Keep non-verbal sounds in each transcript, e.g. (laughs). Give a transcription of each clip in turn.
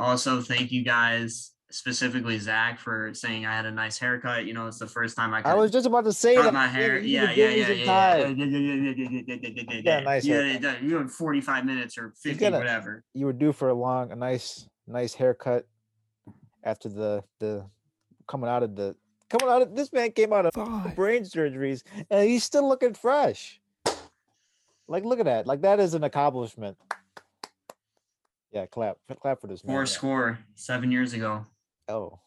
also thank you guys specifically Zach for saying I had a nice haircut. You know, it's the first time I. I was just about to say my hair. Yeah, yeah, yeah, yeah, yeah. Yeah, nice. Yeah, you were forty five minutes or fifty, whatever. You were due for a long, a nice, nice haircut after the the coming out of the coming out of this man came out of brain surgeries and he's still looking fresh. Like, look at that! Like that is an accomplishment. Yeah, clap, clap for this. Four score seven years ago. Oh,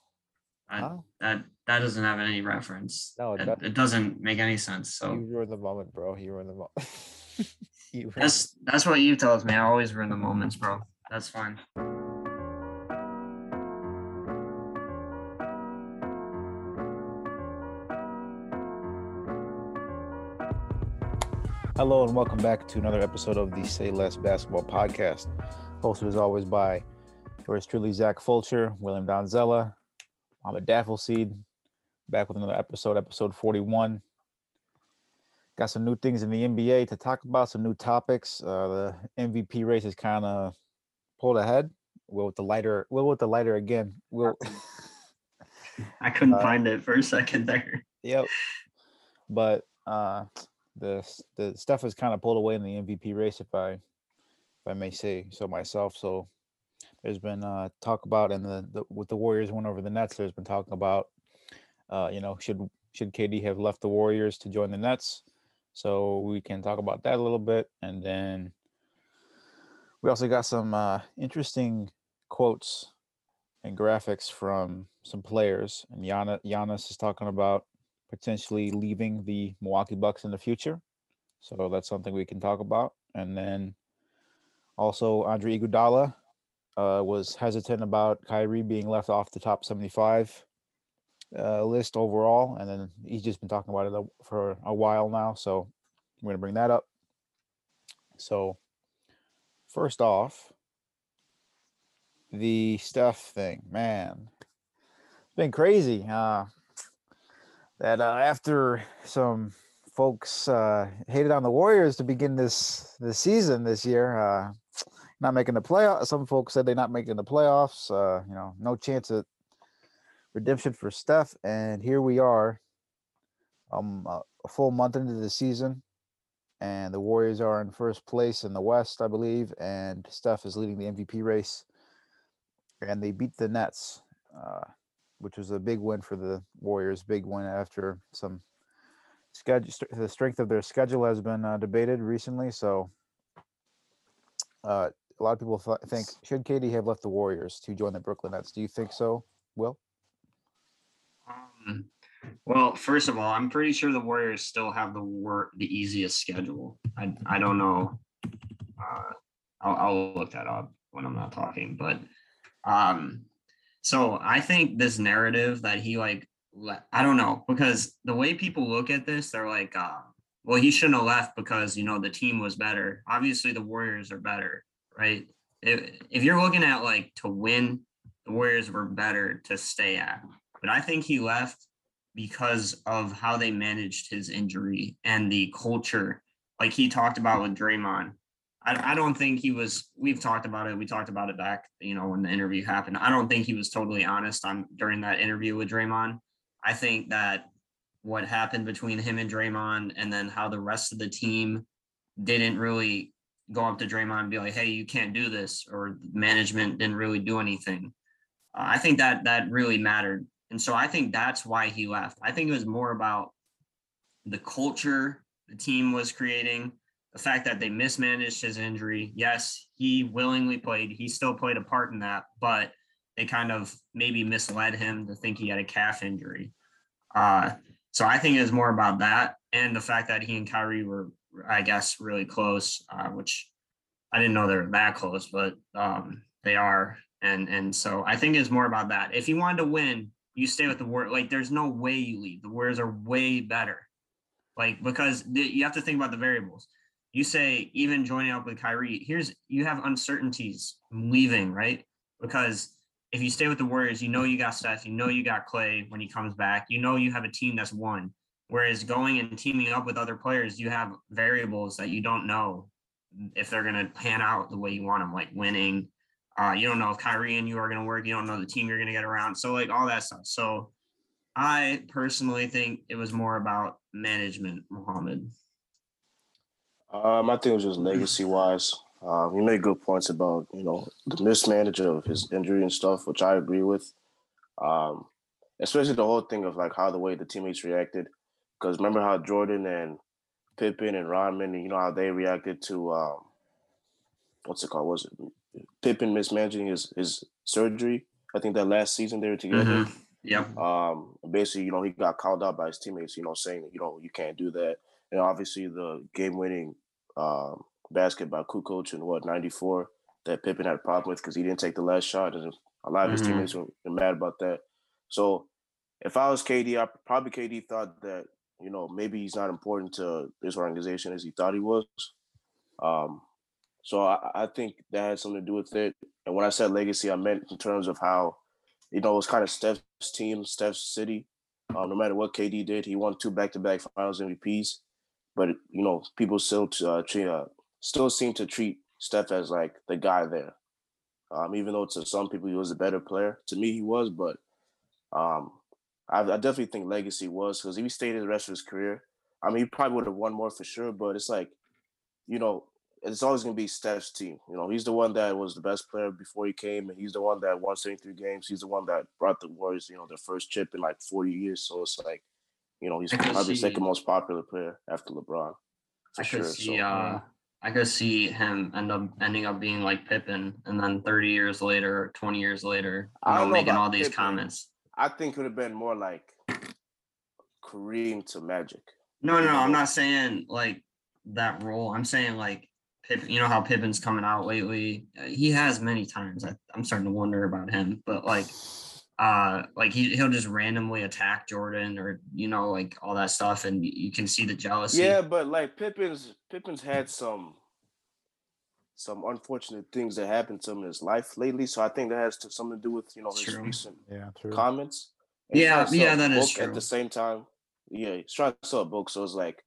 I, huh? That that doesn't have any reference. No, it it, doesn't. it doesn't make any sense. So You ruined the moment, bro. You ruined the moment. (laughs) ruined that's that's what you tells me. I always ruin the moments, bro. That's fine. Hello and welcome back to another episode of the Say Less Basketball Podcast. Hosted as always by yours truly, Zach Fulcher, William Donzella, Mohamed Daffleseed. Back with another episode, episode 41. Got some new things in the NBA to talk about, some new topics. Uh, the MVP race is kind of pulled ahead. Will with the lighter, Will with the lighter again. Will, I couldn't Uh, find it for a second there. Yep. But uh the the stuff is kind of pulled away in the MVP race, if I if I may say so myself. So there's been uh talk about and the, the with the Warriors went over the Nets. There's been talking about uh you know should should KD have left the Warriors to join the Nets. So we can talk about that a little bit, and then we also got some uh, interesting quotes and graphics from some players. And Giannis is talking about potentially leaving the Milwaukee Bucks in the future. So that's something we can talk about. And then also Andre Iguodala uh, was hesitant about Kyrie being left off the top 75 uh, list overall. And then he's just been talking about it for a while now. So we're going to bring that up. So first off, the Steph thing, man, it's been crazy. Uh, that uh, after some folks uh, hated on the Warriors to begin this this season this year, uh, not making the playoffs. Some folks said they're not making the playoffs. Uh, you know, no chance at redemption for Steph, and here we are, um, a a full month into the season, and the Warriors are in first place in the West, I believe, and Steph is leading the MVP race, and they beat the Nets. Uh, which was a big win for the Warriors. Big win after some schedule. The strength of their schedule has been uh, debated recently. So, uh, a lot of people th- think should KD have left the Warriors to join the Brooklyn Nets? Do you think so? Will? Um, well, first of all, I'm pretty sure the Warriors still have the wor- the easiest schedule. I I don't know. Uh, I'll, I'll look that up when I'm not talking. But um, so I think this narrative that he like, le- I don't know because the way people look at this, they're like, uh, well, he shouldn't have left because you know the team was better. Obviously, the Warriors are better, right? If if you're looking at like to win, the Warriors were better to stay at. But I think he left because of how they managed his injury and the culture, like he talked about with Draymond. I, I don't think he was. We've talked about it. We talked about it back, you know, when the interview happened. I don't think he was totally honest on during that interview with Draymond. I think that what happened between him and Draymond, and then how the rest of the team didn't really go up to Draymond and be like, "Hey, you can't do this," or management didn't really do anything. Uh, I think that that really mattered, and so I think that's why he left. I think it was more about the culture the team was creating, the fact that they mismanaged his injury. Yes, he willingly played; he still played a part in that, but they kind of maybe misled him to think he had a calf injury. Uh, so I think it was more about that and the fact that he and Kyrie were, I guess, really close, uh, which I didn't know they were that close, but um, they are. And and so I think it's more about that. If you wanted to win, you stay with the Warriors. Like there's no way you leave. The Warriors are way better. Like because you have to think about the variables. You say even joining up with Kyrie, here's you have uncertainties leaving, right? Because if you stay with the Warriors, you know you got Steph, you know you got Clay when he comes back, you know you have a team that's won. Whereas going and teaming up with other players, you have variables that you don't know if they're going to pan out the way you want them, like winning, Uh, you don't know if Kyrie and you are going to work. You don't know the team you're going to get around. So like all that stuff. So I personally think it was more about management, Mohammed. Um, I think it was just (laughs) legacy wise. Um, you made good points about you know the mismanagement of his injury and stuff, which I agree with. Um, especially the whole thing of like how the way the teammates reacted. Because remember how Jordan and Pippen and Rodman, you know how they reacted to um, what's it called? Was it Pippen mismanaging his his surgery? I think that last season they were together. Mhm. Yep. Um, basically, you know, he got called out by his teammates, you know, saying, you know, you can't do that. And obviously, the game winning um, basket by Kukoc in what, 94, that Pippen had a problem with because he didn't take the last shot. And a lot of his Mhm. teammates were mad about that. So if I was KD, I probably KD thought that, you know, maybe he's not important to this organization as he thought he was. Um, so I, I think that had something to do with it. And when I said legacy, I meant in terms of how, you know, it was kind of Steph's team, Steph's city. Um, no matter what KD did, he won two back-to-back Finals MVPs. But you know, people still uh, treat, uh, still seem to treat Steph as like the guy there. Um, even though to some people he was a better player, to me he was. But um, I, I definitely think legacy was because if he stayed in the rest of his career, I mean, he probably would have won more for sure. But it's like, you know, it's always going to be Steph's team. You know, he's the one that was the best player before he came, and he's the one that won 73 games. He's the one that brought the Warriors, you know, their first chip in like 40 years. So it's like, you know, he's probably the second most popular player after LeBron. I sure. could see so, uh I could see him end up ending up being like Pippen and then 30 years later, 20 years later, you know, know making all these Pippen. comments. I think it would have been more like Kareem to Magic. No, no, no, I'm not saying like that role. I'm saying like Pippen, you know how Pippen's coming out lately. He has many times. I, I'm starting to wonder about him, but like uh like he he'll just randomly attack Jordan or you know like all that stuff and you can see the jealousy. Yeah, but like Pippen's Pippen's had some some unfortunate things that happened to him in his life lately. So I think that has to, something to do with you know his True. recent Yeah, true. comments. And he's Yeah, trying to sell yeah, that is book At the same time, yeah, he's trying to sell a book. So it's like,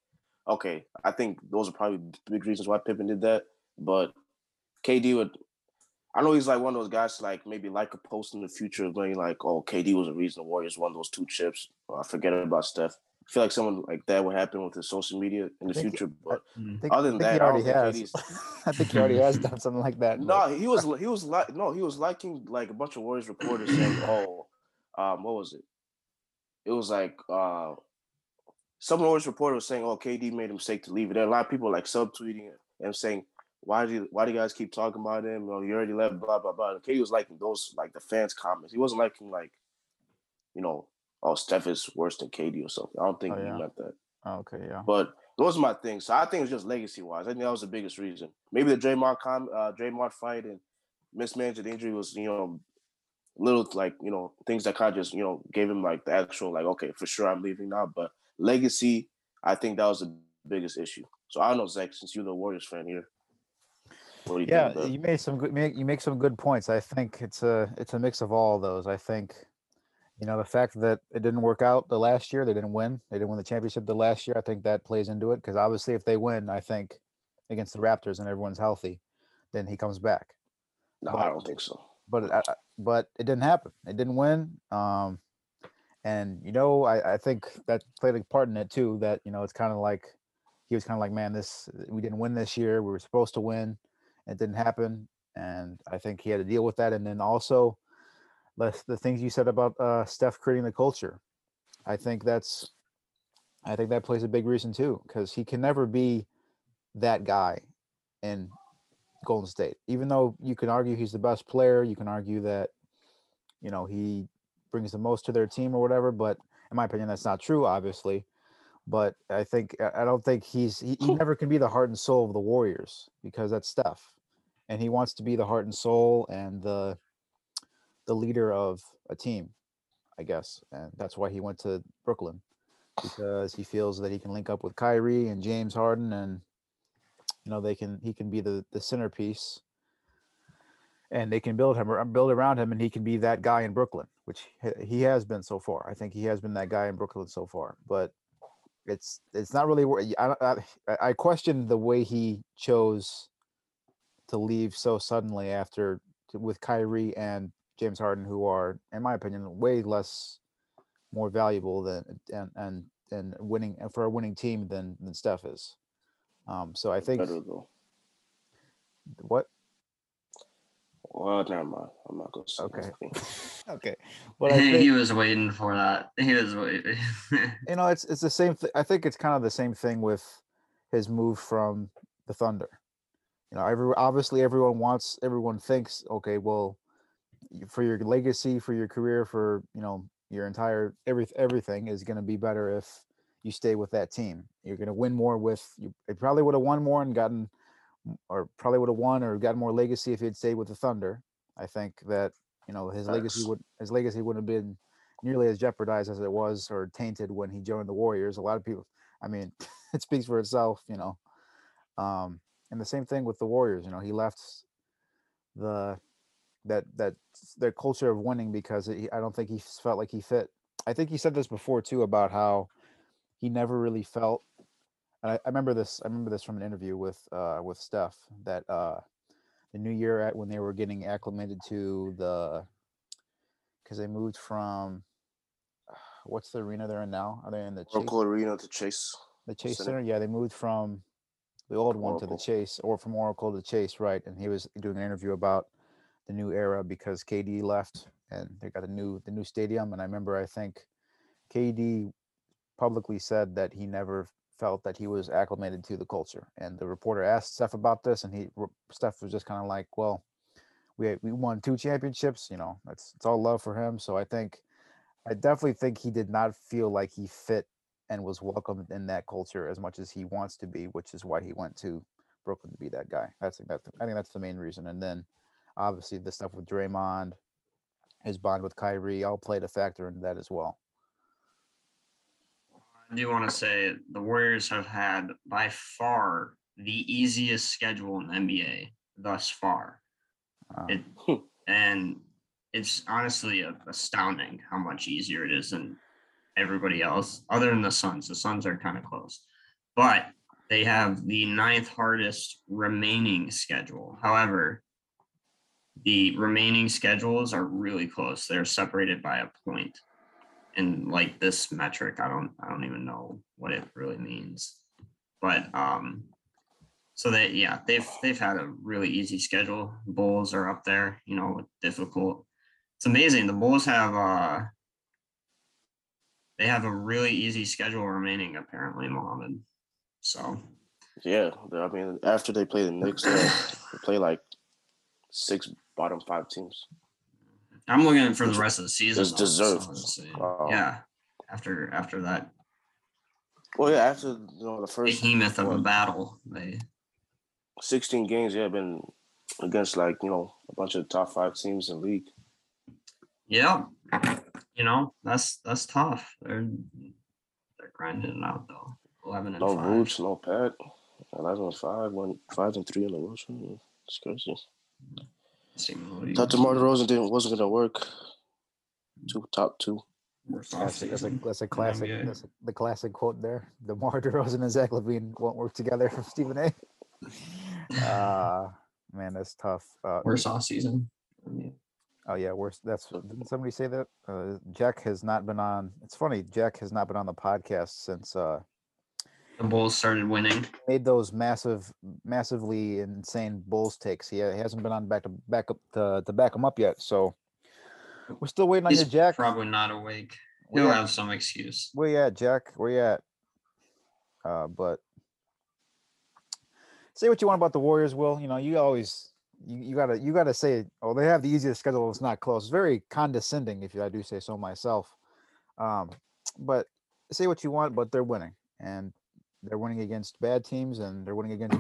okay, I think those are probably big reasons why Pippen did that. But KD would, I know he's like one of those guys to like maybe like a post in the future of being like, oh, KD was the reason the Warriors won those two chips. Or I forget about Steph. I feel like someone like that would happen with the social media in the think- future. But Mm. I think, Other I than think he that, I already don't has. (laughs) I think he already has done something like that. but- no, he was he was like no, he was liking like a bunch of Warriors reporters saying, (clears throat) "Oh, um, what was it? It was like uh, some Warriors reporter was saying, "Oh, KD made a mistake to leave it." There a lot of people like subtweeting it and saying, "Why do you, why do you guys keep talking about him? Oh, you already left." Blah blah blah. And KD was liking those like the fans' comments. He wasn't liking like, you know, oh Steph is worse than KD or something. I don't think Oh, he meant that. Oh, okay, yeah. But those are my things. So I think it's just legacy wise. I think that was the biggest reason. Maybe the Draymond com, uh, Draymond fight and mismanaged injury was, you know, little like you know things that kind of just you know gave him like the actual like okay for sure I'm leaving now. But legacy, I think that was the biggest issue. So I don't know Zach, since you're the Warriors fan here. You Yeah? You made some good. Make, you make some good points. I think it's a it's a mix of all those. I think, you know, the fact that it didn't work out the last year, they didn't win. They didn't win the championship the last year. I think that plays into it because obviously, if they win, I think against the Raptors and everyone's healthy, then he comes back. no, but- I don't think so. But it, I, I- but it didn't happen. It didn't win. Um, and you know, I I think that played a part in it too. That you know, it's kind of like he was kind of like, man, this we didn't win this year. We were supposed to win. It didn't happen, and I think he had to deal with that. And then also, the the things you said about uh, Steph creating the culture, I think that's, I think that plays a big reason too, because he can never be that guy in Golden State. Even though you can argue he's the best player, you can argue that, you know, he brings the most to their team or whatever. But in my opinion, that's not true, obviously. But I think I don't think he's he, he (laughs) never can be the heart and soul of the Warriors because that's Steph, and he wants to be the heart and soul and the the leader of a team, I guess, and that's why he went to Brooklyn because he feels that he can link up with Kyrie and James Harden and you know they can he can be the the centerpiece and they can build him or build around him and he can be that guy in Brooklyn which he- has been so far. I think he has been that guy in Brooklyn so far but it's it's not really I I, I- question the way he chose to leave so suddenly after with Kyrie and James Harden, who are, in my opinion, way less more valuable than and and and winning and for a winning team than than Steph is. Um, so I think Better though. what Well, never mind. I'm not gonna say Okay. (laughs) okay, but I he was waiting for that. He was waiting. (laughs) you know it's it's the same thing. I think it's kind of the same thing with his move from the Thunder. You know, every obviously everyone wants everyone thinks okay, well, y- for your legacy, for your career, for you know your entire every everything is going to be better if you stay with that team. You're going to win more with you. Probably would have won more and gotten, or probably would have won or gotten more legacy if he'd stayed with the Thunder. I think that you know his legacy would his legacy wouldn't have been nearly as jeopardized as it was or tainted when he joined the Warriors. A lot of people, I mean, (laughs) it speaks for itself, you know. Um, and the same thing with the Warriors. You know, he left the that that their culture of winning because he, I don't think he felt like he fit. I think he said this before too about how he never really felt. And I, I remember this. I remember this from an interview with uh, with Steph that uh, the new year at when they were getting acclimated to the because they moved from (sighs) what's the arena they're in now? Are they in the Chase, Oracle Arena to Chase. the Chase Center. Center? Yeah, they moved from the old one to the Chase, or from Oracle to Chase, right? And he was doing an interview about the new era because KD left and they got a new the new stadium. And I remember I think KD publicly said that he never felt that he was acclimated to the culture. And the reporter asked Steph about this, and he Steph was just kind of like, "Well, we we won two championships. You know, that's it's all love for him." So I think I definitely think he did not feel like he fit and was welcomed in that culture as much as he wants to be, which is why he went to Brooklyn to be that guy. That's that. I think that's the main reason. And then obviously the stuff with Draymond, his bond with Kyrie, all played a factor in that as well. I do want to say the Warriors have had by far the easiest schedule in the NBA thus far. Uh, It and it's honestly astounding how much easier it is than everybody else, other than the Suns. The Suns are kind of close, but they have the ninth hardest remaining schedule. However, the remaining schedules are really close. They're separated by a point. And like this metric, I don't I don't even know what it really means. But um so they yeah, they've they've had a really easy schedule. Bulls are up there, you know, difficult. It's amazing. The Bulls have uh they have a really easy schedule remaining, apparently, Mohammed. So Yeah, I mean, after they play the Knicks, they, they (clears throat) play like six bottom five teams. I'm looking for the rest of the season. so deserved. Uh, yeah. After after that Well, yeah, after you know the first behemoth of a battle, they 16 games, yeah, been against like you know a bunch of top five teams in the league. yeah, you know that's that's tough. They're they're grinding it out though. Eleven and No five. Vooch, no Pat. 11 and 5, one, 5 and 3 in the Wilson. It's crazy. Seemingly Thought DeMar DeRozan didn't, wasn't going to work. Two top two. worst that's, a, that's, a, that's a in the classic. That's a, the classic quote there. DeMar DeRozan and Zach LaVine won't work together from Stephen A. (laughs) Uh, man, that's tough. Uh, Worst off season. Oh yeah, worse. That's didn't somebody say that? Uh, Jack has not been on. It's funny. Jack has not been on the podcast since uh, the Bulls started winning. made those massive, massively insane Bulls takes. He, uh, he hasn't been on back to back up to, to back him up yet. So we're still waiting on you, Jack. probably not awake. Where He'll at? have some excuse. Where you at, Jack? Where you at? Uh, but say what you want about the Warriors, Will. You know, you always you, you gotta you gotta say, oh, they have the easiest schedule. It's not close. It's very condescending, if I do say so myself. Um, but say what you want, but they're winning, and they're winning against bad teams, and they're winning against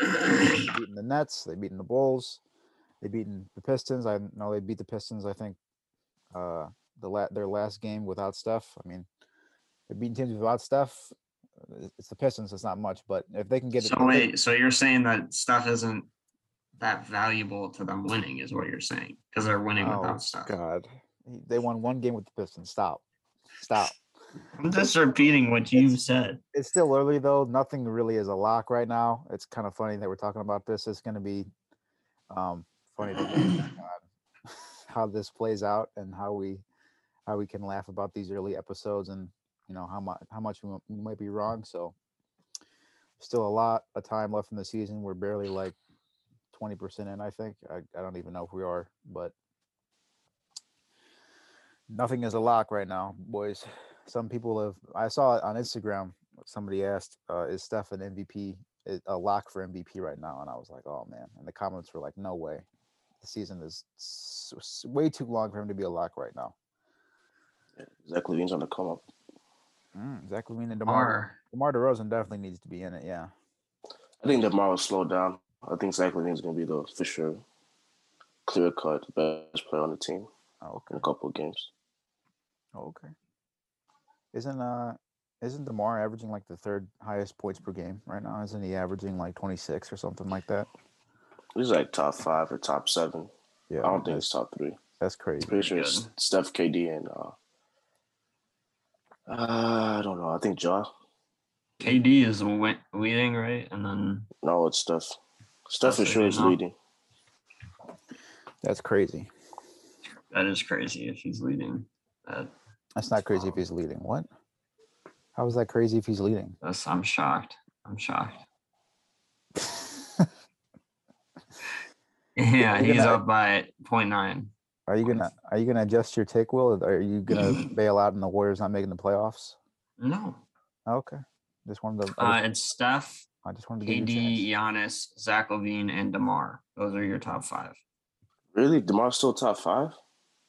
beating the Nets. They beating the Bulls. they've beaten the Pistons. I know they beat the Pistons. I think uh, the la- their last game without Steph. I mean, they're beating teams without Steph. uh, It's the Pistons. It's not much, but if they can get it, So wait, so you're saying that stuff isn't that valuable to them winning, is what you're saying, because they're winning Oh, without stuff. God, they won one game with the Pistons. Stop, stop. I'm just repeating what you've said. It's still early though. Nothing really is a lock right now. It's kind of funny that we're talking about this. It's going to be um, funny to on (clears throat) (laughs) how this plays out and how we how we can laugh about these early episodes and you know how much how much we, we might be wrong. So still a lot of time left in the season. We're barely like twenty percent in. I think I, I don't even know if we are, but nothing is a lock right now, boys. Some people have. I saw it on Instagram. Somebody asked, uh, "Is Steph an MVP? i- A lock for MVP right now?" And I was like, "Oh man!" And the comments were like, "No way. The season is s- s- way too long for him to be a lock right now." Zach LaVine's on the come up. Mm, Zach LaVine and Demar Or Demar Derozan definitely needs to be in it. Yeah. I think DeMar will slow down. I think Zach LaVine's going to be the for sure clear cut best player on the team Oh, in a couple of games. Oh, okay. Isn't uh isn't Demar averaging like the third highest points per game right now? Isn't he averaging like 26 or something like that? He's like top five or top seven. Yeah. I don't think it's top three. that's crazy. Pretty sure Pretty it's. Steph, KD, and uh, uh, I don't know. I think Ja. KD is wi- leading, right? And then No, it's Steph. Steph for That's sure is leading. That's crazy. that is crazy if he's leading. That That's not crazy if he's leading. What? How is that crazy if he's leading? that's I'm shocked. I'm shocked. (laughs) Yeah, You're he's gonna- up by 0.9. Are you gonna Are you gonna adjust your take, Will? Are you gonna (clears throat) bail out and the Warriors not making the playoffs? No. Okay. Just wanted to. I Uh, just, it's Steph, I just wanted to give you a KD, chance. Giannis, Zach LaVine, and DeMar. Those are your top five. Really? DeMar's still top five?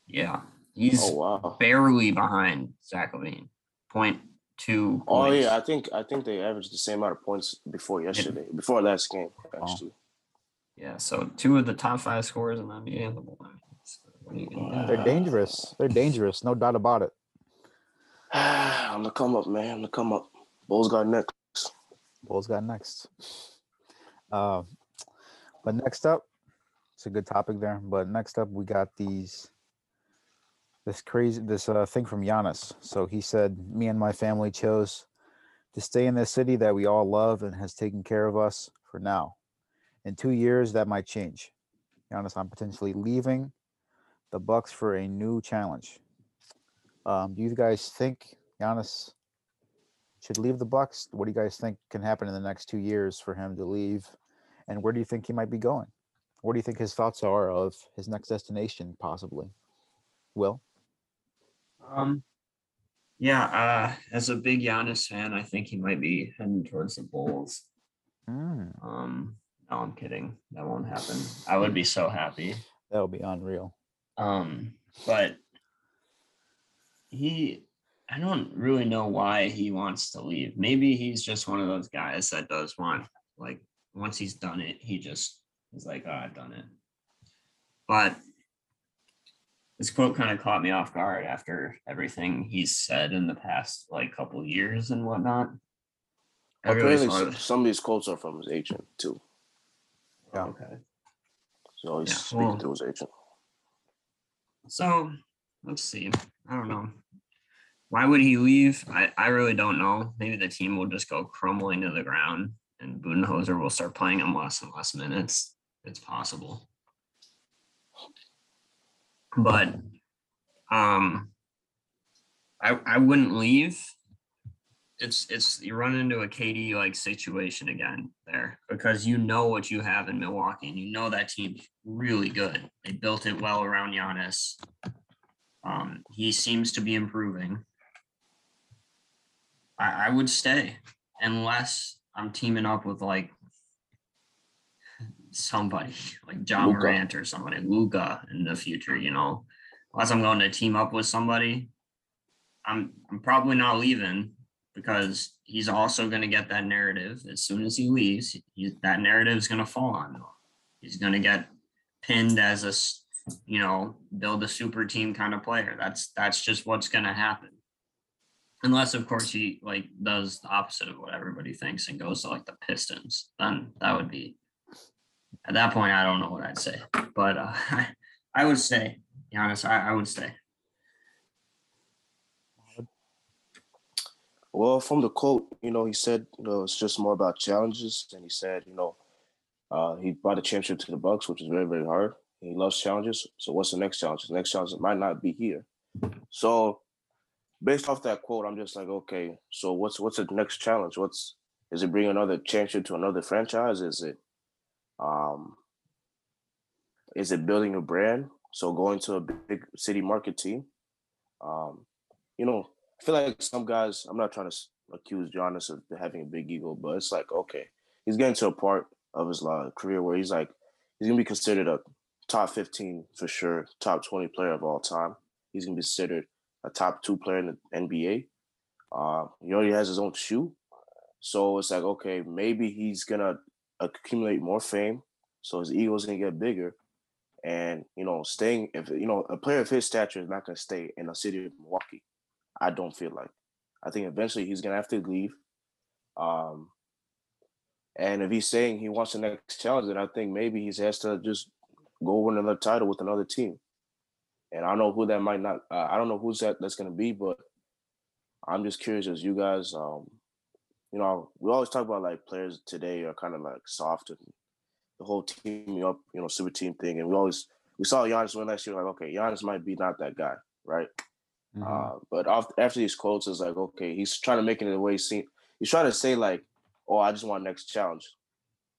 Yeah. He's Oh wow. barely behind Zach LaVine. Point two. Oh points. yeah, I think I think they averaged the same amount of points before yesterday, before last game actually. Yeah, so two of the top five scorers in the NBA on the ball. What are you gonna do? They're dangerous. They're dangerous. No doubt about it. (sighs) I'm the come up, man. I'm the come up. Bulls got next. Bulls got next. Uh, but next up, it's a good topic there. But next up, we got these this crazy this uh, thing from Giannis. So he said, "Me and my family chose to stay in this city that we all love and has taken care of us for now. In two years, that might change. Giannis, I'm potentially leaving the Bucks for a new challenge. Um, do you guys think Giannis should leave the Bucks? What do you guys think can happen in the next two years for him to leave? And where do you think he might be going? What do you think his thoughts are of his next destination, possibly? Will? Um, yeah, uh, as a big Giannis fan, I think he might be heading towards the Bulls. Mm, Um, no, I'm kidding. That won't happen. I would be so happy. that would be unreal. Um, but he, I don't really know why he wants to leave. Maybe he's just one of those guys that does want, like, once he's done it, he just is like, oh, I've done it. But this quote kind of caught me off guard after everything he's said in the past, like, couple years and whatnot. I really Apparently, thought- s- some of these quotes are from his agent too. Yeah. Okay. So he's Yeah, speaking well- to his agent. So let's see. I don't know. Why would he leave? I, I really don't know. Maybe the team will just go crumbling to the ground and Budenholzer will start playing him less and less minutes. It's possible. But um I I wouldn't leave. It's it's you run into a KD like situation again there because you know what you have in Milwaukee and you know that team's really good. They built it well around Giannis. Um, he seems to be improving. I, I would stay unless I'm teaming up with like somebody (laughs) like John Luka. Morant or somebody, Luka in the future, you know. Unless I'm going to team up with somebody, I'm I'm probably not leaving because he's also going to get that narrative as soon as he leaves. He, that narrative is going to fall on him. He's going to get pinned as a, you know build a super team kind of player. That's that's just what's going to happen. Unless of course he like does the opposite of what everybody thinks and goes to like the Pistons, then that would be at that point I don't know what I'd say, but uh, (laughs) I would. Be honest, I, I would stay. Well, from the quote, you know, he said, you know, it's just more about challenges, and he said, you know, uh, he brought a championship to the Bucks, which is very, very hard. He loves challenges. So what's the next challenge? The next challenge might not be here. So based off that quote, I'm just like, okay, so what's what's the next challenge? What's is it bring another championship to another franchise? Is it um is it building a brand? So going to a big city market team. Um, you know, I feel like some guys, I'm not trying to accuse Giannis of having a big ego, but it's like, okay, he's getting to a part of his career where he's like, he's gonna be considered a top 15 for sure, top 20 player of all time. He's gonna be considered a top two player in the NBA. Uh, he already has his own shoe. So it's like, okay, maybe he's gonna accumulate more fame. So his ego is gonna get bigger. And you know, staying if you know, a player of his stature is not gonna stay in the city of Milwaukee. I don't feel like. I think eventually he's gonna have to leave. Um and if he's saying he wants the next challenge, then I think maybe he has to just go win another title with another team. And I don't know who that might not. Uh, I don't know who's that that's to be, but I'm just curious as you guys. Um, you know, we always talk about like players today are kind of like soft and the whole team up, you know, super team thing. And we always we saw Giannis win last year. Like, okay, Giannis might be not that guy, right? Mm-hmm. Uh, but after these quotes, it's like, okay, he's trying to make it the way he. He's trying to say like, oh, I just want next challenge.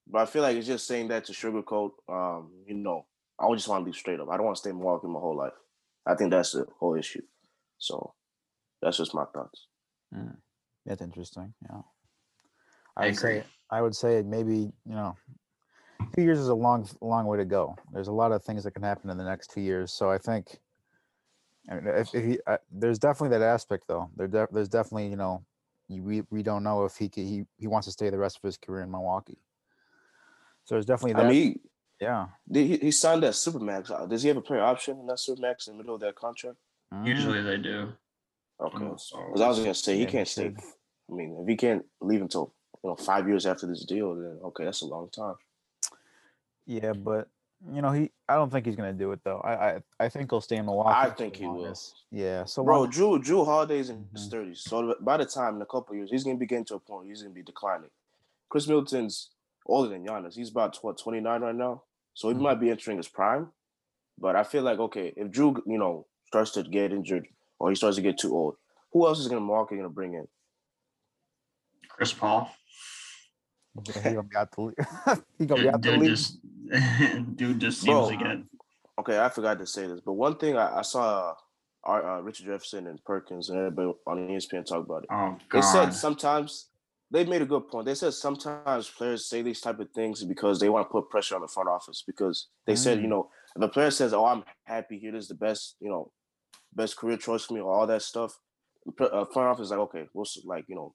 But I feel like it's just saying that to sugarcoat. Um, you know, I just want to be straight up. I don't want to stay in Milwaukee my whole life. I think that's the whole issue. So that's just my thoughts. Mm. That's interesting. Yeah. I'd say I would say maybe, you know, two years is a long, long way to go. There's a lot of things that can happen in the next two years. So I think I mean, if, if he, uh, there's definitely that aspect though. There, de- there's definitely, you know, we, we don't know if he could, he, he wants to stay the rest of his career in Milwaukee. So there's definitely that. I mean, yeah. He, he signed that supermax. Does he have a player option in that supermax in the middle of that contract? Usually they do. Okay. Because I was gonna say he can't stay. I mean, if he can't leave until you know five years after this deal, then okay, that's a long time. Yeah, but you know he. I don't think he's gonna do it though. I I, I think he'll stay in Milwaukee. I think he will. Yeah. So bro, long- Drew Jrue Holiday's in mm-hmm. his thirties, so by the time in a couple years he's gonna be getting to a point he's gonna be declining. Khris Middleton's older than Giannis. He's about what twenty nine right now. So he mm-hmm. might be entering his prime. But I feel like okay, if Jrue, you know, starts to get injured or he starts to get too old, who else is gonna market gonna bring in? Chris Paul. He gonna be out the (laughs) he gonna be out the league. Just, (laughs) dude just seems Bro, to get. Okay, I forgot to say this, but one thing I, I saw our, uh, Richard Jefferson and Perkins and everybody on ESPN talk about it. Oh, God. They said sometimes they made a good point. They said sometimes players say these type of things because they want to put pressure on the front office because they mm. said, you mm. know, if a player says, "Oh, I'm happy here. This is the best, you know, best career choice for me," or all that stuff, uh, front office is like, okay, we'll like, you know,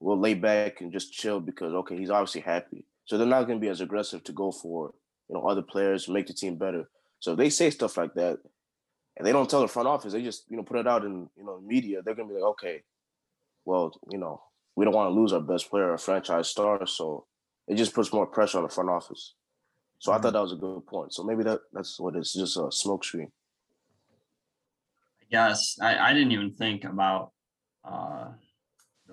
we'll lay back and just chill because okay, he's obviously happy. So they're not going to be as aggressive to go for you know other players, make the team better. So if they say stuff like that, and they don't tell the front office, they just you know put it out in you know media. They're going to be like, okay, well, you know, we don't want to lose our best player, a franchise star. So it just puts more pressure on the front office. So mm-hmm. I thought that was a good point. So maybe that that's what it's just a smoke screen. Yes, I, I didn't even think about uh,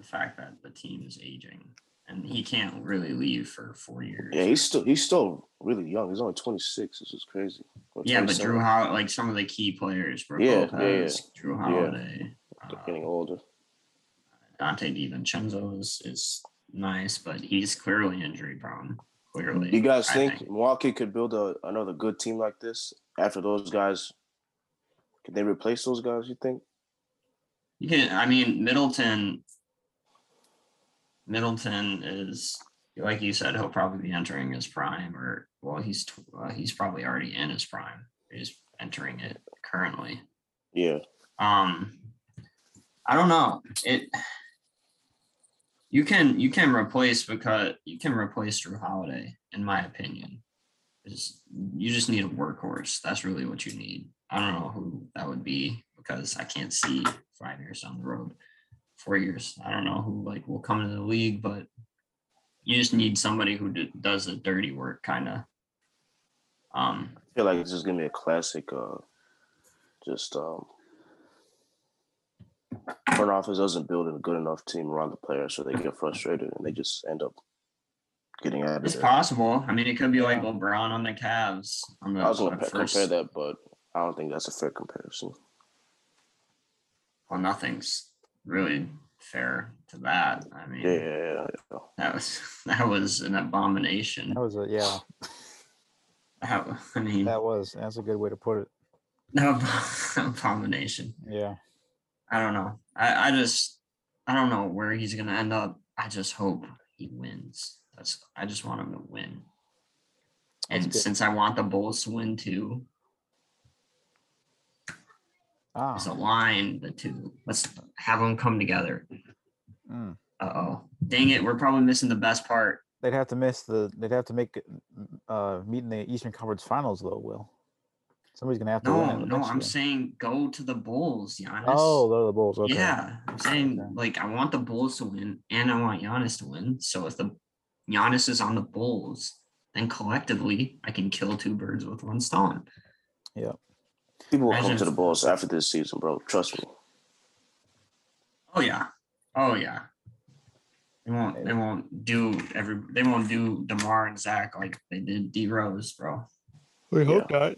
fact that the team is aging and he can't really leave for four years. Yeah, he's still he's still really young. He's only 26. This is crazy. yeah, but Jrue How like some of the key players, Brook yeah, Lopez, yeah, Jrue Holiday, yeah. getting uh, older. Donte DiVincenzo is, is nice, but he's clearly injury prone. Clearly, you guys think, think, Milwaukee could build a, another good team like this after those guys? Can they replace those guys? You think? You can. I mean, Middleton. Middleton is like you said. He'll probably be entering his prime, or well, he's uh, he's probably already in his prime. He's entering it currently. Yeah. Um, I don't know. It you can you can replace because you can replace Jrue Holiday, in my opinion. Is you just need a workhorse. That's really what you need. I don't know who that would be because I can't see five years down the road, four years. I don't know who like will come into the league, but you just need somebody who do, does the dirty work, kind of. Um, I feel like this is gonna be a classic. Uh, just um, front office doesn't build a good enough team around the players, so they get frustrated and they just end up getting out of It's there. possible. I mean, it could be like. LeBron on the Cavs on the, I was gonna the first. compare that, but I don't think that's a fair comparison. Well, nothing's really fair to that. I mean, Yeah, yeah, yeah, yeah. that was (laughs) that was an abomination. That was a yeah. That, I mean, That was that's a good way to put it. (laughs) No abomination. Yeah. I don't know. I, I just I don't know where he's gonna end up. I just hope he wins. That's I just want him to win. And since I want the Bulls to win too, Ah. let's align the two. Let's have them come together. mm. Uh oh. Dang it, we're probably missing the best part. They'd have to miss the. They'd have to make uh meet in the Eastern Conference Finals though. Will somebody's gonna have to? No, no, I'm year. saying go to the Bulls, Giannis. Oh, they're the Bulls. Okay. Yeah, I'm saying Okay. like I want the Bulls to win and I want Giannis to win. So if the Giannis is on the Bulls, then collectively I can kill two birds with one stone. People will come to the Bulls after this season, bro. Trust me. Oh yeah. Oh yeah. They won't they won't do every they won't do DeMar and Zach like they did D Rose, bro. We hope not.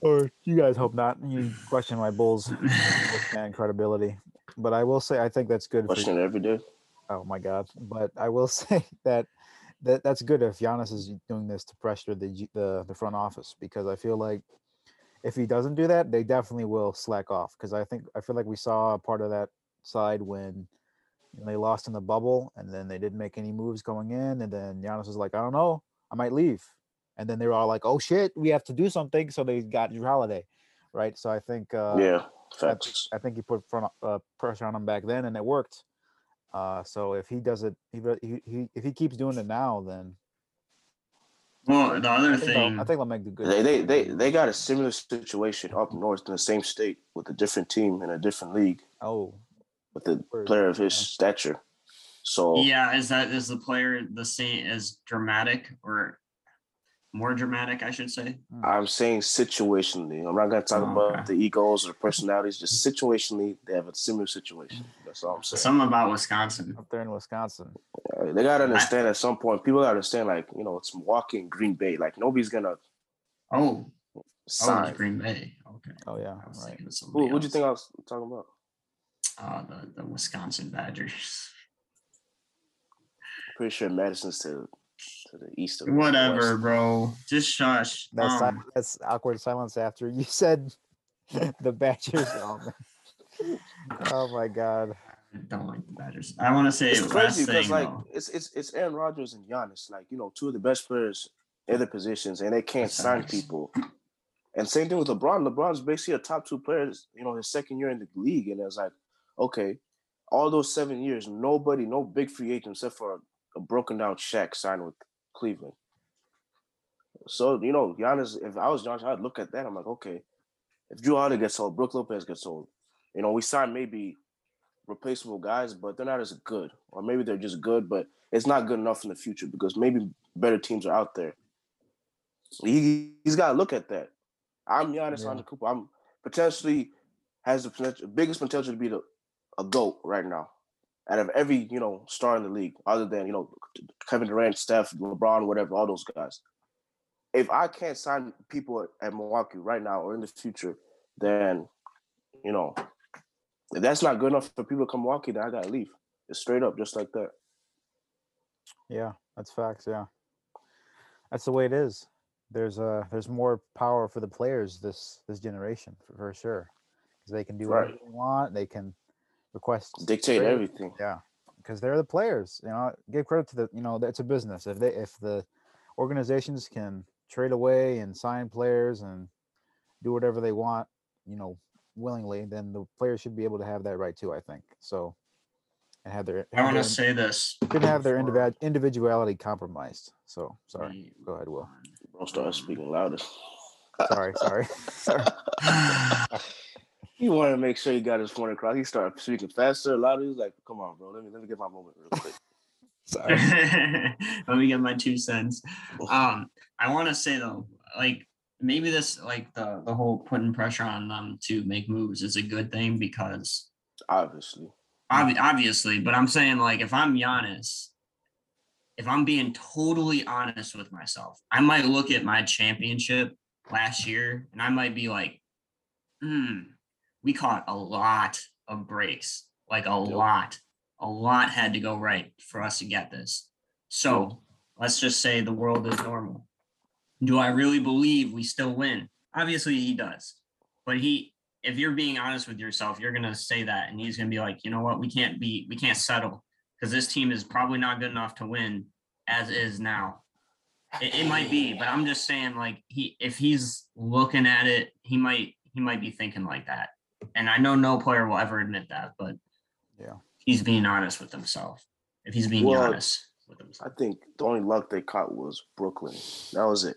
Or you guys hope not. You (laughs) question my Bulls (laughs) fan credibility, but I will say I think that's good. For, Question it every day. oh my God! But I will (laughs) say that that that's good if Giannis is doing this to pressure the the the front office because I feel like if he doesn't do that, they definitely will slack off. Because I think I feel like we saw a part of that side when they lost in the bubble and then they didn't make any moves going in, and then Giannis was like, I don't know, I might leave, and then they were all like, Oh shit, we have to do something, so they got Jrue Holiday, right? So I think uh, yeah, facts. I think he put front uh, pressure on him back then, and it worked. Uh, so if he does it, he, he, he if he keeps doing it now, then Well, the other I think, thing I think they'll make the good. They, they they they got a similar situation up north in the same state with a different team in a different league oh, with a player of his Yeah. stature. So Yeah, is that is the player the same as dramatic or more dramatic, I should say? I'm saying situationally. I'm not gonna talk Oh, about okay. the egos or personalities. Just situationally, they have a similar situation. That's all I'm saying. Something about Wisconsin. up there in Wisconsin. Uh, They gotta understand at some point. People gotta understand, like you know, it's Milwaukee and Green Bay. Like nobody's gonna Oh, oh, sign. it's Green Bay. Okay. Oh yeah, I was right. thinking of Who, somebody what'd you think I was talking about? Uh, the, the Wisconsin Badgers. Pretty sure Madison's to to the east of Whatever, west. bro. Just shush. That's si- Um, that's awkward silence after you (laughs) said (laughs) the Badgers. Oh, (laughs) oh my God. I don't like the Badgers. I want to say It's last crazy because thing, like though. it's it's it's Aaron Rodgers and Giannis, like you know, two of the best players in their positions, and they can't That's sign facts. people. And same thing with LeBron. LeBron's basically a top two player, you know, his second year in the league, and it's like, okay, all those seven years, nobody, no big free agent except for a, a broken down Shaq signed with Cleveland. So you know, Giannis, if I was Giannis, I'd look at that. I'm like, okay, if Jrue Holiday gets sold, Brook Lopez gets sold, you know, we sign maybe replaceable guys, but they're not as good, or maybe they're just good, but it's not good enough in the future because maybe better teams are out there. He he's got to look at that. I'm Giannis Yeah. Antetokounmpo. I'm potentially has the potential, biggest potential to be the a goat right now, out of every you know star in the league, other than you know Kevin Durant, Steph, LeBron, whatever, all those guys. If I can't sign people at, Milwaukee right now or in the future, then you know if that's not good enough for people to come Milwaukee, then I gotta leave. It's straight up, just like that. Yeah, that's facts. Yeah, that's the way it is. There's uh there's more power for the players this this generation for, for sure, because they can do whatever they want. They can request Dictate trade. everything. Yeah, because they're the players. You know, give credit to the you know it's a business. If they if the organizations can trade away and sign players and do whatever they want, you know, willingly, then the players should be able to have that right too. I think so, and have their I want to say this. should have their before individ- individuality compromised. So sorry, go ahead, Will. Bro, start speaking louder. Sorry, sorry, (laughs) sorry. (laughs) (laughs) move He wanted to make sure he got his point across. He started speaking faster, louder. He was like, "Come on, bro. Let me let me get my moment real quick." (laughs) sorry. (laughs) Let me get my two cents. Um, I want to say though, like maybe this, like the the whole putting pressure on them to make moves is a good thing because Obviously, obvi- obviously, but I'm saying like if I'm Giannis, if I'm being totally honest with myself, I might look at my championship last year and I might be like, hmm, we caught a lot of breaks, like a Yep. lot. A lot had to go right for us to get this. So let's just say the world is normal. Do I really believe we still win? Obviously, he does. But he, if you're being honest with yourself, you're gonna say that, and he's gonna be like, you know what, we can't be, we can't settle because this team is probably not good enough to win as is now. It, it might be, but I'm just saying, like he, if he's looking at it, he might, he might be thinking like that. And I know no player will ever admit that, but Yeah. he's being honest with himself. If he's being Well, honest with himself, I think the only luck they caught was Brooklyn. That was it.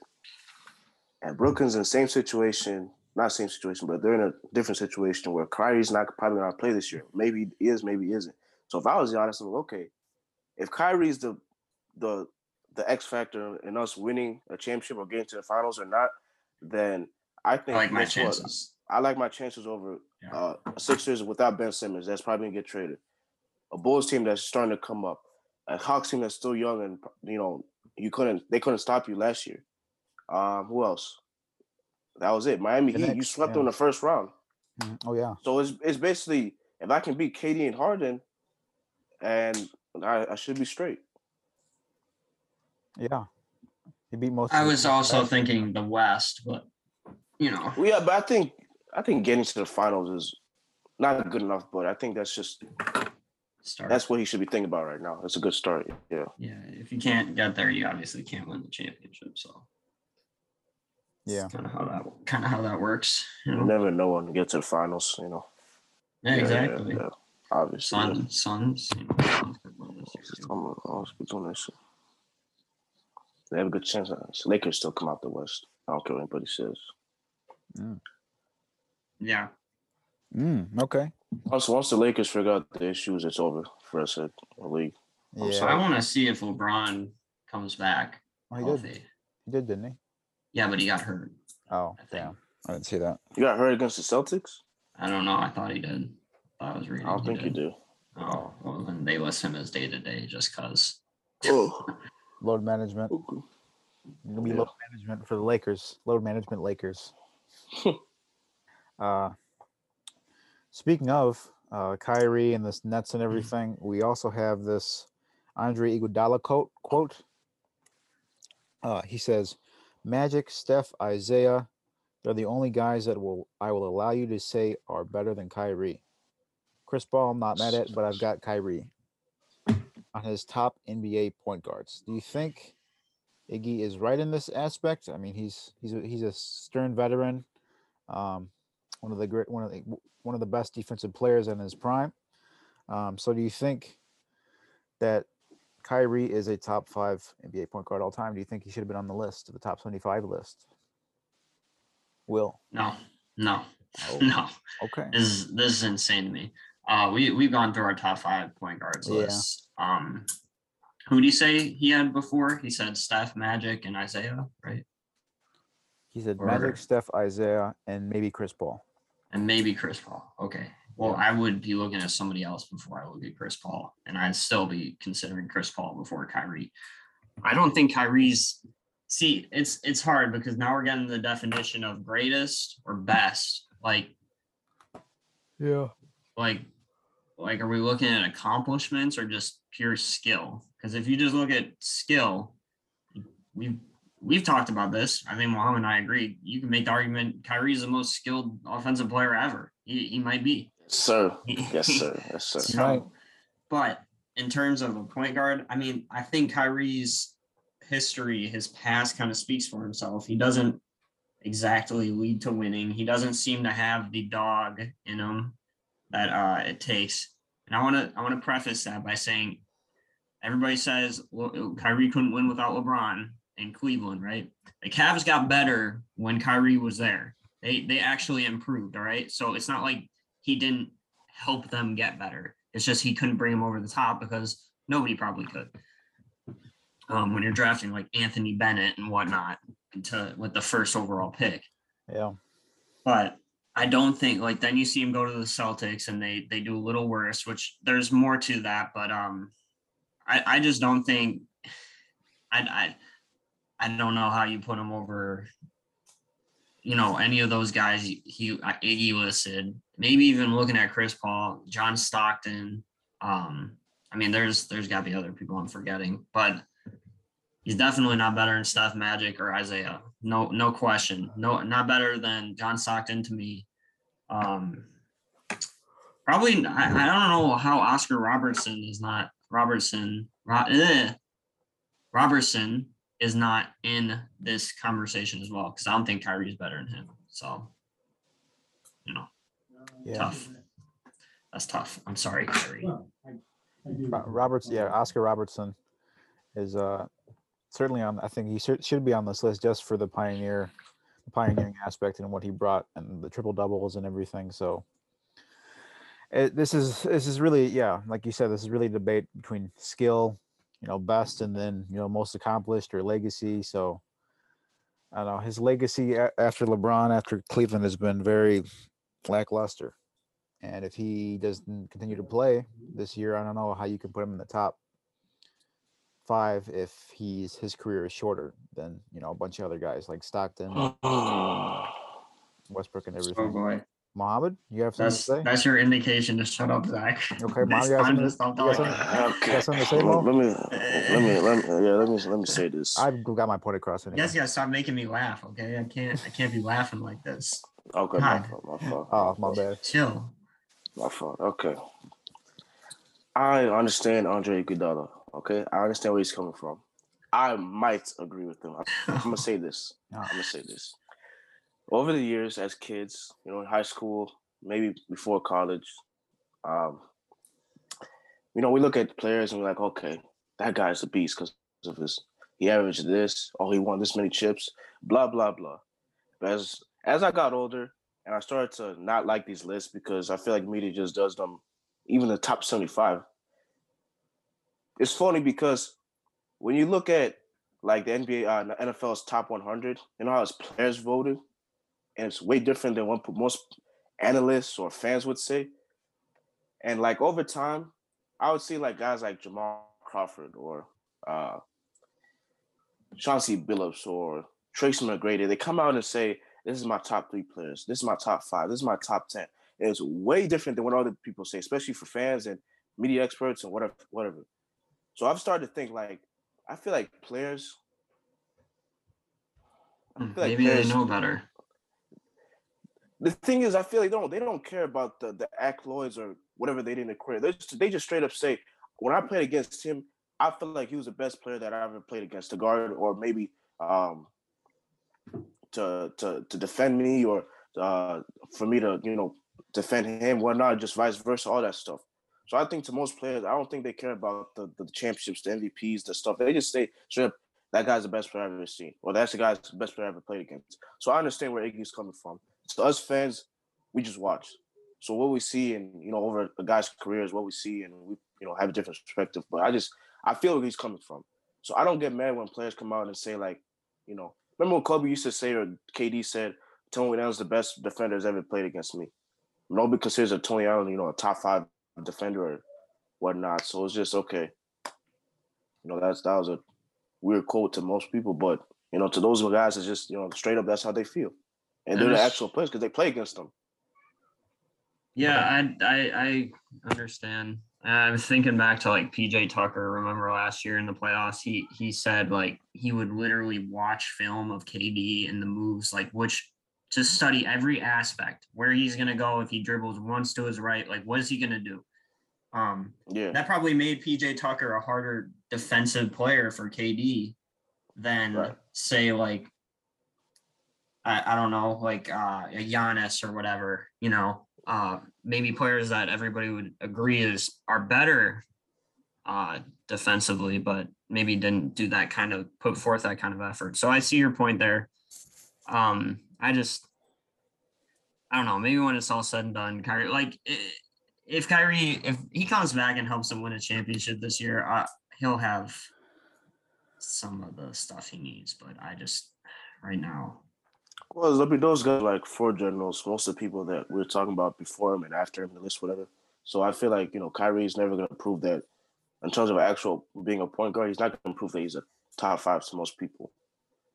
And Brooklyn's in the same situation, not same situation, but they're in a different situation where Kyrie's not probably not play this year. Maybe he is, maybe he isn't. So if I was the honest, I'm like, okay, if Kyrie's the the the X factor in us winning a championship or getting to the finals or not, then I I think like my guess what? chances. I like my chances over Yeah. uh, Sixers without Ben Simmons. That's probably gonna get traded. A Bulls team that's starting to come up. A Hawks team that's still young and you know you couldn't they couldn't stop you last year. Um, who else? That was it. Miami The Heat. You Knicks, swept yeah. them in the first round. Mhm. Oh yeah. So it's it's basically if I can beat KD and Harden, and I, I should be straight. Yeah. He beat most. I was also thinking the West, but you know, Well, yeah, but I think I think getting to the finals is not good enough. But I think that's just start. that's what he should be thinking about right now. It's a good start. Yeah. yeah. If you can't get there, you obviously can't win the championship. So Yeah. kind of how that kind of how that works. You You know? never know when to get to the finals, you know. Yeah, Yeah, yeah, exactly. yeah. Obviously. yeah. Suns, Suns. You know, Suns could win this year, too. I'm, I'll speak on this. They have a good chance. uh, Lakers still come out the West. I don't care what anybody says. Yeah, Mm, okay. Once once the Lakers figure out the issues, it's over for us at the league. I'm Yeah. so I want to see if LeBron comes back Oh, he healthy. did. He did, didn't he? Yeah, but he got hurt. Oh, I think. damn. I didn't see that. You got hurt against the Celtics? I don't know. I thought he did. I was I reading. don't think you do. Oh, well, then they list him as day to day just because. Oh, (laughs) Load management. okay. It'll be Yeah. load management for the Lakers. Load management Lakers. (laughs) uh speaking of uh Kyrie and this Nets and everything, we also have this Andre Iguodala quote quote. Uh he says, Magic, Steph, Isaiah, they're the only guys that will I will allow you to say are better than Kyrie. Chris Paul, I'm not mad at, but I've got Kyrie on his top NBA point guards. Do you think Iggy is right in this aspect. I mean, he's he's a, he's a stern veteran, um, one of the great one of the one of the best defensive players in his prime. Um, so, do you think that Kyrie is a top five NBA point guard all time? Do you think he should have been on the list, the top seventy-five list? Will No, no, Oh. (laughs) no. okay, This is this is insane to me. Uh, we we've gone through our top five point guards Yeah. list. Um, who do you say he had before? He said Steph, Magic, and Isaiah, right? he said or- Magic, Steph, Isaiah, and maybe Chris Paul. And maybe Chris Paul. Okay. Well, I would be looking at somebody else before I look at Chris Paul, and I'd still be considering Chris Paul before Kyrie. I don't think Kyrie's. See, it's it's hard because now we're getting the definition of greatest or best. Like, Yeah, like, like, are we looking at accomplishments or just pure skill? Because if you just look at skill, we've we've talked about this. I think Mohammed and I agree. You can make the argument Kyrie's the most skilled offensive player ever. He, he might be. sir. (laughs) Yes, sir. Yes, sir. So, Right. but in terms of a point guard, I mean, I think Kyrie's history, his past kind of speaks for himself. He doesn't exactly lead to winning. He doesn't seem to have the dog in him that uh, it takes. And I want to I want to preface that by saying everybody says well, Kyrie couldn't win without LeBron in Cleveland, right? The Cavs got better when Kyrie was there. They they actually improved, all right? So it's not like he didn't help them get better. It's just he couldn't bring them over the top because nobody probably could. Um, when you're drafting like Anthony Bennett and whatnot to with the first overall pick. yeah, But I don't think like then you see him go to the Celtics and they they do a little worse, which there's more to that, but um I, I just don't think (sighs) I, I, I don't know how you put him over. You know, any of those guys he Iggy listed. Maybe even looking at Chris Paul, John Stockton. Um, I mean, there's there's got to be other people I'm forgetting, but he's definitely not better than Steph Magic or Isaiah. No, no question. No, not better than John Stockton to me. Um, probably I, I don't know how Oscar Robertson is not Robertson. Ro- eh, Robertson is not in this conversation as well because I don't think Kyrie's better than him. So, you know, Yeah. tough. That's tough. I'm sorry, Kyrie. Roberts, yeah, Oscar Robertson is uh certainly on. I think he should should be on this list just for the pioneer, the pioneering aspect and what he brought and the triple doubles and everything. So it, this is this is really yeah, like you said, this is really a debate between skill, you know, best and then you know most accomplished or legacy. So I don't know his legacy after LeBron after Cleveland has been very lackluster. And if he doesn't continue to play this year, I don't know how you can put him in the top five if he's his career is shorter than you know a bunch of other guys like Stockton, (sighs) Westbrook, and Oh everything. boy, Mohammed, you have something that's to say? that's your indication to shut up, Zach. Okay, (laughs) Mom, you got time to you got something- Okay. got something to say, let, let me let me let me yeah let me let me say this. I've got my point across. Anyway. Yes, yes. Stop making me laugh, okay? I can't. I can't be laughing like this. Okay, my God. fault, my fault. Oh, my fault, bad. Chill. My fault. Okay. I understand Andre Iguodala. Okay, I understand where he's coming from. I might agree with him. I'm gonna say this. (laughs) I'm gonna say this. Over the years, as kids, you know, in high school, maybe before college, um, you know, we look at players and we're like, okay, that guy's a beast because of his. He averaged this. Oh, he won this many chips. Blah blah blah. But as as I got older and I started to not like these lists because I feel like media just does them, even the top seventy-five. It's funny because when you look at like the NBA, uh, NFL's top 100, you know how its players voted, and it's way different than what most analysts or fans would say. And like over time, I would see like guys like Jamal Crawford or uh, Chauncey Billups or Tracy McGrady. They come out and say, "This is my top three players. This is my top five. This is my top 10. And it's way different than what other people say, especially for fans and media experts and whatever, whatever. So I've started to think like I feel like players. Feel like Hmm, Maybe they know better. The thing is, I feel like they don't they don't care about the the accolades or whatever they didn't acquire. They just, they just straight up say, when I played against him, I feel like he was the best player that I ever played against, the guard or maybe um to to to defend me or uh for me to you know defend him, whatnot, just vice versa, all that stuff. So I think to most players, I don't think they care about the, the championships, the MVPs, the stuff. They just say, straight that guy's the best player I've ever seen, or that's the guy's the best player I've ever played against. So I understand where Iggy's coming from. So us fans, we just watch. So what we see and you know over a guy's career is what we see, and we you know have a different perspective. But I just I feel where he's coming from. So I don't get mad when players come out and say like, you know, remember when Kobe used to say or KD said Tony Allen's the best defender that's ever played against me. Nobody considers a Tony Allen, you know, a top five defender or whatnot. So it's just okay. You know, that's that was a weird quote to most people, but you know, to those guys, it's just you know straight up that's how they feel, and they're the actual players because they play against them. Yeah, I I, I understand. I was thinking back to like PJ Tucker. Remember last year in the playoffs, he he said like he would literally watch film of KD and the moves, like which to study every aspect, where he's gonna go if he dribbles once to his right, like what is he gonna do? Um, Yeah, that probably made PJ Tucker a harder defensive player for KD than Right. say like I, I don't know, like uh a Giannis or whatever, you know. Uh maybe players that everybody would agree is are better uh defensively, but maybe didn't do that kind of put forth that kind of effort. So I see your point there. Um I just I don't know, maybe when it's all said and done, Kyrie like if Kyrie if he comes back and helps them win a championship this year, uh, he'll have some of the stuff he needs. But I just right now, well, I mean, those guys are like four generals. Most of the people that we are talking about before him and after him, the list, whatever. So I feel like you know Kyrie's never going to prove that in terms of actual being a point guard. He's not going to prove that he's a top five to most people.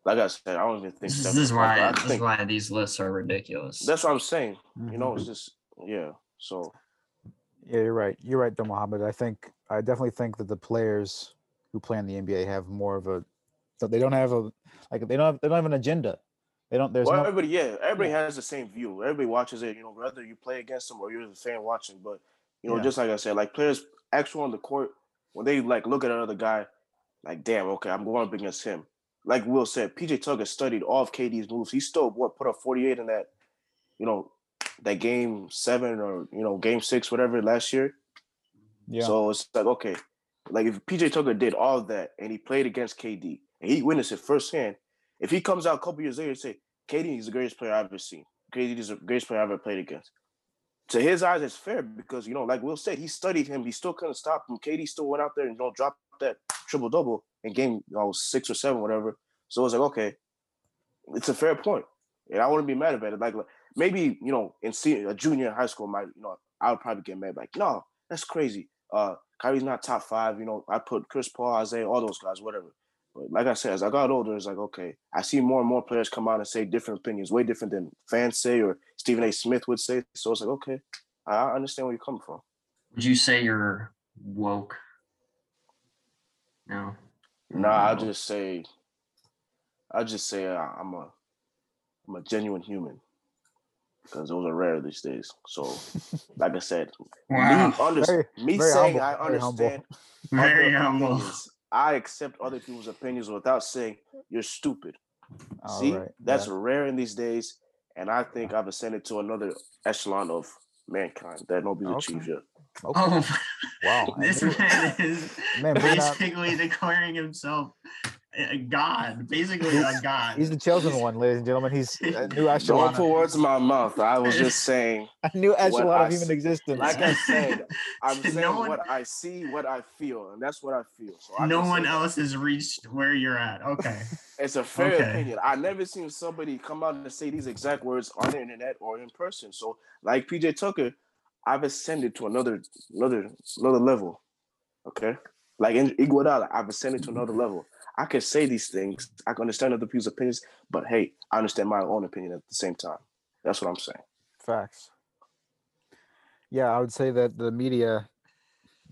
Like I said, I don't even think This is, Steph this is why. I this is why these lists are ridiculous. that's what I'm saying. You know, Mhm. it's just yeah. So Yeah, you're right. You're right, though, Mohammed. I think I definitely think that the players who play in the NBA have more of a. They don't have a like they don't have, they don't have an agenda. They don't. There's well, no. everybody, yeah, everybody has the same view. Everybody watches it, you know, whether you play against them or you're the fan watching. But you know, Yeah. just like I said, like players actually on the court, when they like look at another guy, like, damn, okay, I'm going up against him. Like Will said, PJ Tucker studied all of KD's moves. He still what put up 48 in that, you know, that game seven or you know, game six, whatever last year. Yeah. So it's like, okay, like if PJ Tucker did all of that and he played against KD and he witnessed it firsthand, if he comes out a couple years later and say, KD is the greatest player I've ever seen, KD is the greatest player I've ever played against. To his eyes, it's fair because you know, like Will said, he studied him. He still couldn't stop him. KD still went out there and you know dropped that triple double in game you know, six or seven, whatever. So it's like, okay, it's a fair point, and I wouldn't be mad about it. Like maybe you know, in senior, a junior in high school, might you know, I would probably get mad. Like, no, that's crazy. Uh, Kyrie's not top five. You know, I put Chris Paul, Isaiah, all those guys, whatever. But like I said, as I got older, it's like okay, I see more and more players come out and say different opinions, way different than fans say or Stephen A. Smith would say. So it's like okay, I I understand where you're coming from. Would you say you're woke? No. Nah, I just say, I just say uh, I'm a, I'm a genuine human, because those are rare these days. So, (laughs) like I said, Wow. me, under, Very- me very saying humble, I very humble. understand Very other humble. Opinions, I accept other people's opinions without saying you're stupid. All See, right, that's yeah. rare in these days, and I think I've ascended to another echelon of mankind that nobody's Okay. achieved yet. Okay. Oh, (laughs) Wow, This man is Man, bring out- basically declaring himself a god, basically a god. He's the chosen (laughs) one, ladies and gentlemen. He's a new Don't echelon. put words in my mouth. I was just (laughs) saying. A new echelon I of human s- existence. Like I said, I'm (laughs) No saying one- what I see, what I feel, and that's what I feel. So I no can say one that. else has reached where you're at. Okay. It's a fair Okay. opinion. I never seen somebody come out and say these exact words on the internet or in person. So, like PJ Tucker, I've ascended to another, another, another level. Okay, like in Iguodala, I've ascended to another level. I can say these things. I can understand other people's opinions, but hey, I understand my own opinion at the same time. That's what I'm saying. Facts. Yeah, I would say that the media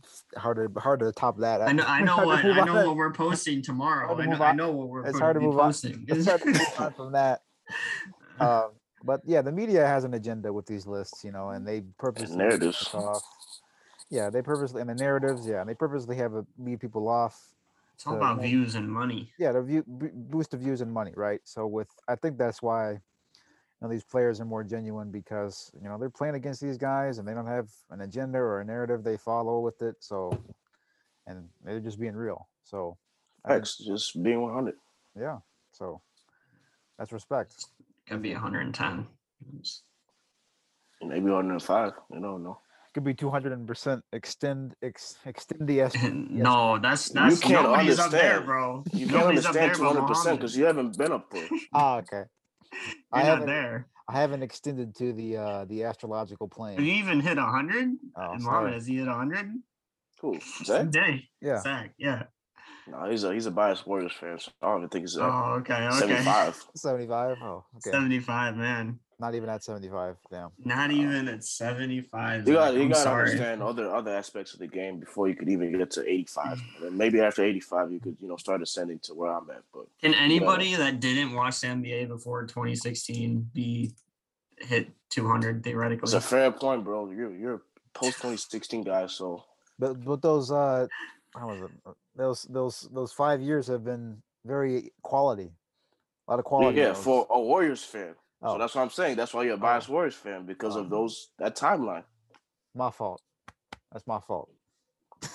it's hard to hard to top that. I know I know (laughs) what I know what we're posting tomorrow. to I know, move I know what we're It's hard to to be move on. It's hard to move on (laughs) from that. Um, but yeah, the media has an agenda with these lists, you know, and they purposely lead narratives. off. Yeah, they purposely and the narratives. Yeah, and they purposely have a, lead people off. It's all about make- views and money. Yeah, the view, boost the views and money, right? So with I think that's why you know these players are more genuine because you know they're playing against these guys and they don't have an agenda or a narrative they follow with it. So and they're just being real. So I X, just being 100. yeah, so that's respect. Could be 110. Maybe 105. You don't know. Could be two hundred percent extend ex, extend the S. (laughs) no, that's that's you can't nobody's up there, understand. bro. You can't Nobody's up understand there 200% because you haven't been up there. (laughs) Ah, okay. I You're not haven't there. I haven't extended to the uh the astrological plane. Have you even hit 100? Oh, Mohammed, sorry. has he hit 100? Cool. Zach? (laughs) Day. Yeah. Zach, yeah. No, he's a he's a biased Warriors fan, so I don't even think he's at Oh, okay, okay. 75. 75. Oh, okay. 75, man. Not even at 75. Damn. Not even at 75. You got Zach, you got to understand other other aspects of the game before you could even get to 85. And then maybe after 85, you could you know start ascending to where I'm at. But Can anybody that didn't watch the NBA before 2016 be hit 200 theoretically? it's a fair point, bro. You're you're post 2016 guy, so But but those uh how was it? Those those those five years have been very quality. A lot of quality. yeah, those. for a Warriors fan. Oh. So that's what I'm saying. That's why you're a oh. biased Warriors fan because Oh. of uh-huh. those that timeline. my fault. That's my fault. (laughs)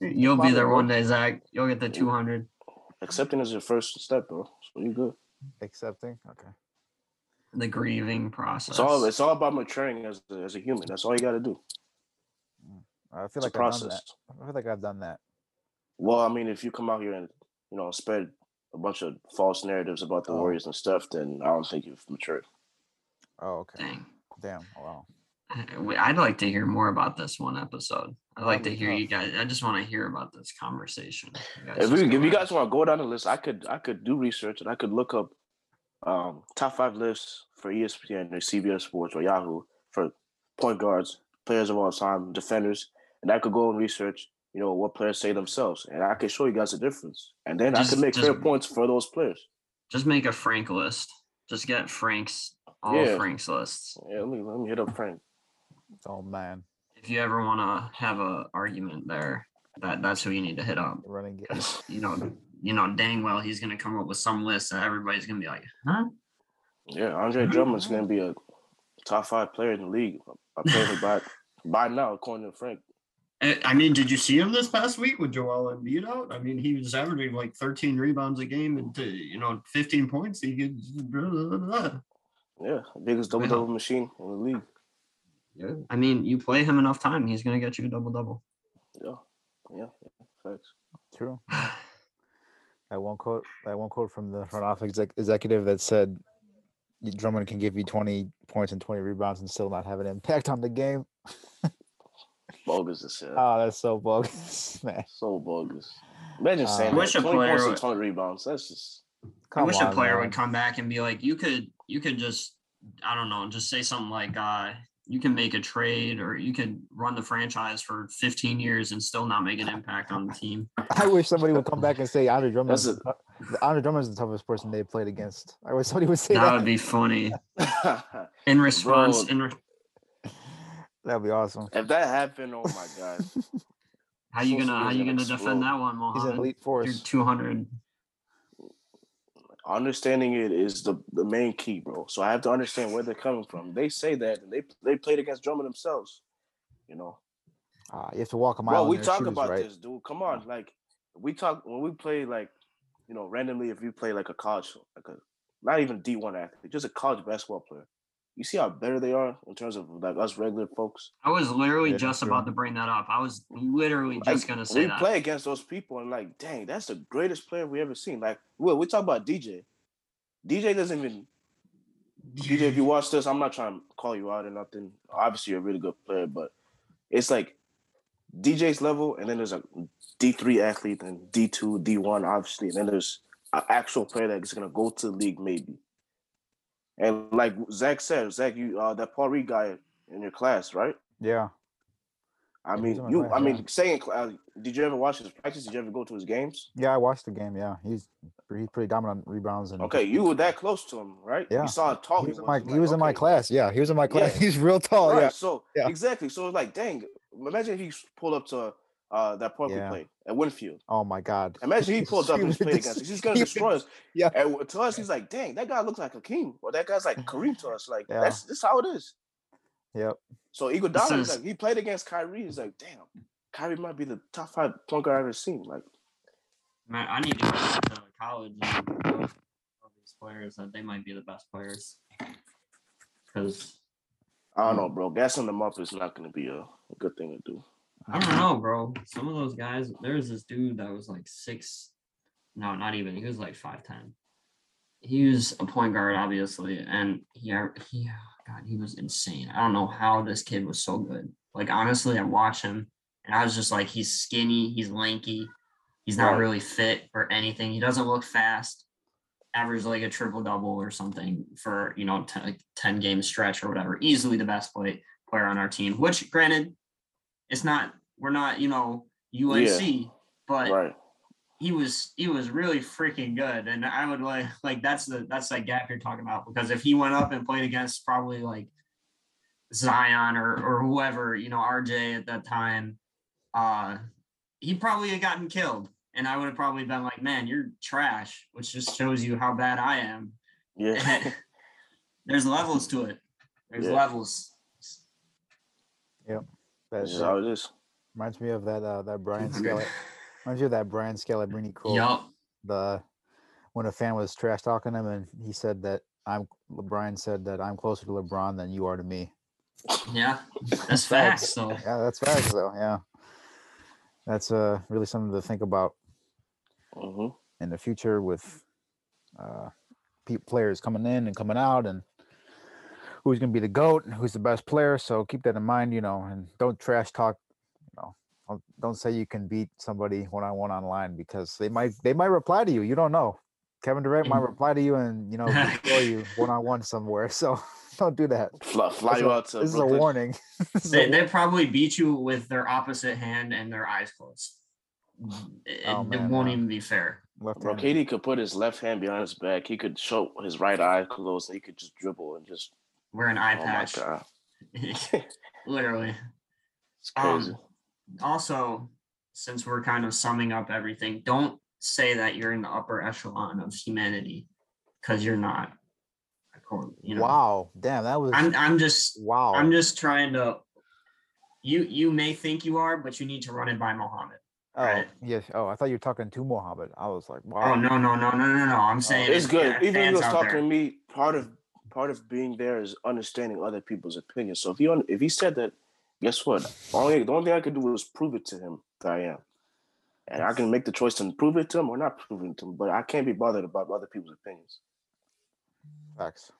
You'll be Probably there one day, Zach. You'll get the 200. Accepting is your first step, bro. So you good. Accepting. Okay. The grieving process. It's all it's all about maturing as a, as a human. That's all you got to do. Mm. I feel It's like I've done that. I feel like I've done that. Well, I mean, if you come out here and you know spread a bunch of false narratives about the Oh. Warriors and stuff, then I don't think you've matured. Oh, okay. Dang. Damn. Oh, wow. I- we- I'd like to hear more about this one episode. I'd like to That'd be hear you guys. I just want to hear about this conversation. If, we, if you guys want to go down the list, I could I could do research and I could look up um, top five lists for ESPN or CBS Sports or Yahoo for point guards, players of all time, defenders, and I could go and research, you know, what players say themselves, and I can show you guys the difference, and then I can make just- fair points for those players. just make a Frank list. Just get Frank's all Yeah. Frank's lists. Yeah, let me let me hit up Frank. Oh man, If you ever want to have a argument there, that that's who you need to hit up. running game. Because you know, you know, dang well he's gonna come up with some list that everybody's gonna be like, huh? Yeah, Andre Drummond's gonna be a top five player in the league. Apparently by by now, according to Frank. I I mean, did you see him this past week with Joel Embiid out? I mean, he was averaging like 13 rebounds a game and uh, you know 15 points. He could. Blah, (laughs) blah, blah. Yeah, biggest double double machine in the league. Yeah. I mean, you play him enough time, he's gonna get you a double double. Yeah, yeah, yeah facts. True. That one quote, that one quote from the front office exec- executive that said Drummond can give you 20 points and 20 rebounds and still not have an impact on the game. (laughs) Bogus as hell. Oh, that's so bogus, (laughs) man. so bogus. Imagine Uh, saying I wish that. a 20 points player would- 20 rebounds. That's just I Come wish a player man. would come back and be like, you could, you could just, I don't know, just say something like, uh, you can make a trade or you could run the franchise for 15 years and still not make an impact on the team. I wish somebody would come back and say Andre Drummond. That's Andre is the toughest person they played against. I wish somebody would say That that. would be funny. (laughs) In response, Bro. in re- That'd be awesome. if that happened, oh my god. (laughs) how you gonna, how media you gonna explode. defend that one, He's an Mohammed? elite You're force. 200. Understanding it is the, the main key, bro. So I have to understand where they're coming from. They say that and they they played against Drummond themselves. You know. Uh, you have to walk a mile. Bro, in we talk shoes, about right? this, dude. Come on, like we talk when we play like you know randomly. If you play like a college, like a not even D one athlete, just a college basketball player, you see how better they are in terms of like us regular folks. I was literally Yeah, just about to bring that up. I was literally just gonna say we that. play against those people and like, dang, that's the greatest player we ever seen. Like, well, we talk about DJ. DJ doesn't even DJ. If you watch this, I'm not trying to call you out or nothing. Obviously, you're a really good player, but it's like DJ's level, and then there's a D3 athlete, and D2, D1, obviously, and then there's an actual player that's gonna go to the league maybe. And like Zach said, Zach, you uh, that Paul Reed guy in your class, right? Yeah. I mean, you. class, I yeah. mean, saying, uh, did you ever watch his practice? Did you ever go to his games? Yeah, I watched the game. Yeah, he's he's pretty dominant on rebounds and Okay, you were that close to him, right? Yeah. You saw how tall he he was was. in my he was in my class. Yeah, he was in my class. Yeah. (laughs) He's real tall. right. Yeah, So Yeah. exactly. So it's like, dang. Imagine if he pulled up to uh, that part Yeah. we played at Winfield. Oh my God. Imagine he (laughs) pulled up and would played against us. He's gonna destroy us. (laughs) yeah. And to us, he's like, dang, that guy looks like a king," or that guy's like (laughs) Kareem to us. Like Yeah. that's this how it is. Yep. So Iguodala is is- like he played against Kyrie. He's like, damn, Kyrie might be the top five point guard I've ever seen. Like, Man, I need to go to college and all these players that they might be the best players. Because I don't Hmm. know, bro. Gassing them up is not gonna be a, a good thing to do. I don't know, bro. Some of those guys, there was this dude that was like six, no, not even. He was like five ten. He was a point guard, obviously, and he, uh, he, uh, God, he was insane. I don't know how this kid was so good. Like honestly, I watched him, and I was just like, he's skinny, he's lanky, he's not Right. really fit for anything. He doesn't look fast. Average like a triple double or something for you know ten, like ten game stretch or whatever. Easily the best play player on our team. Which, granted, it's not we're not you know UNC, but Right. he was he was really freaking good, and I would like like that's the that's that gap you're talking about because if he went up and played against probably like Zion or or whoever you know RJ at that time, uh, he probably had gotten killed, and I would have probably been like, man, you're trash, which just shows you how bad I am. Yeah. (laughs) There's levels to it. There's levels. Yeah. levels. That, That's just how it is. reminds me of that uh, that (laughs) Brian Scala. Reminds me of that Brian Scalabrine quote. Yup. The when a fan was trash talking him and he said that I'm Brian said that I'm closer to LeBron than you are to me. Yeah, that's (laughs) facts. So Yeah, that's facts though. Yeah, that's uh really something to think about hmm in the future with uh pe- players coming in and coming out and who's going to be the goat and who's the best player. So keep that in mind, you know, and don't trash talk. You know, don't- don't say you can beat somebody one on one online because they might they might reply to you. You don't know. Kevin Durant might Mm. reply to you and you know destroy you one on one somewhere. So (laughs) don't do that. Fly, fly you a- out to this is a warning. (laughs) This is a They, they probably beat you with their opposite hand and their eyes closed. It, Oh, it man, won't no. even be fair. left Bro, hand. KD could put his left hand behind his back. He could show his right eye closed. And he could just dribble and just. Wear an eye Oh patch. (laughs) Literally. it's crazy. Um, also, since we're kind of summing up everything, don't say that you're in the upper echelon of humanity because you're not. You know, Wow, damn, that was I'm I'm just wow. I'm just trying to. You you may think you are, but you need to run it by Mohammed. oh right. yes. Oh, I thought you were talking to Mohammed. I was like, wow. Oh no no no no no no! I'm saying it's if- good. Even if fans was talking there. to me, part of part of being there is understanding other people's opinions. So if he if he said that, guess what? Only the only thing I could do was prove it to him that I am, and I can make the choice to prove it to him or not prove it to him. But I can't be bothered about other people's opinions. Facts.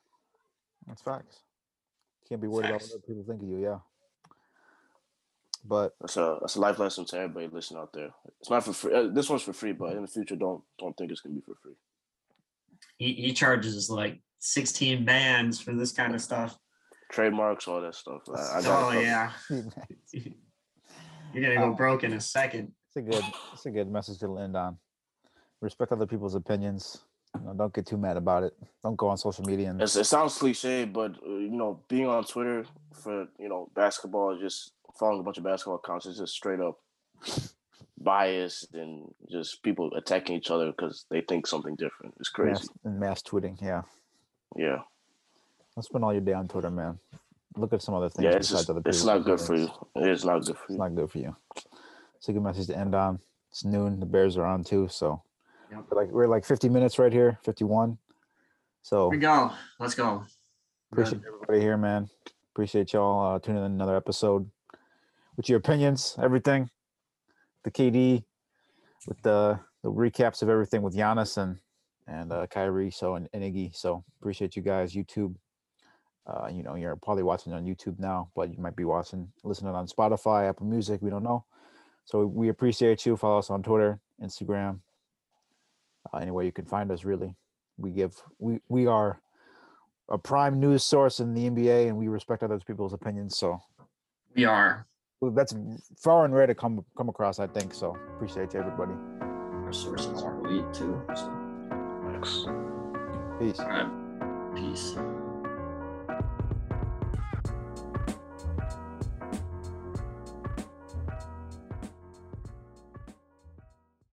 That's facts. Can't be worried about what other people think of you. Yeah. But That's a that's a life lesson to everybody listening out there. It's not for free. Uh, this one's for free, but in the future, don't don't think it's gonna be for free. he, he charges like 16 bands for this kind of stuff. Trademarks, all that stuff. I, I Oh yeah, (laughs) you're gonna go Um, broke in a second. It's a good it's a good message to end on. Respect other people's opinions. You know, don't get too mad about it. Don't go on social media and It's, it sounds cliche, but uh, you know, being on Twitter for you know basketball, just following a bunch of basketball accounts is just straight up biased and just people attacking each other because they think something different. It's crazy. mass, and mass tweeting. Yeah. Yeah, Don't spend all your day on Twitter, man. Look at some other things yeah. It's besides just other it's not good for you. It is not good for you. It's you. not good for you. It's a good message to end on. It's noon. The Bears are on too. So Yep. we're like we're like 50 minutes right here, 51. So Here we go. Let's go. appreciate Good. everybody here, man. Appreciate y'all uh, tuning in another episode with your opinions, everything. The KD with the the recaps of everything with Giannis and and uh, Kyrie, so and, and Iggy. So appreciate you guys. YouTube. Uh, you know, you're probably watching on YouTube now, but you might be watching, listening on Spotify, Apple Music. We don't know. So we appreciate you. Follow us on Twitter, Instagram, uh, anywhere you can find us. Really, we give we we are a prime news source in the NBA, and we respect other people's opinions. So We are. well, that's far and rare to come come across. I think so. Appreciate you, everybody. Our sources are elite too. So, Thanks. Peace. all right. Peace.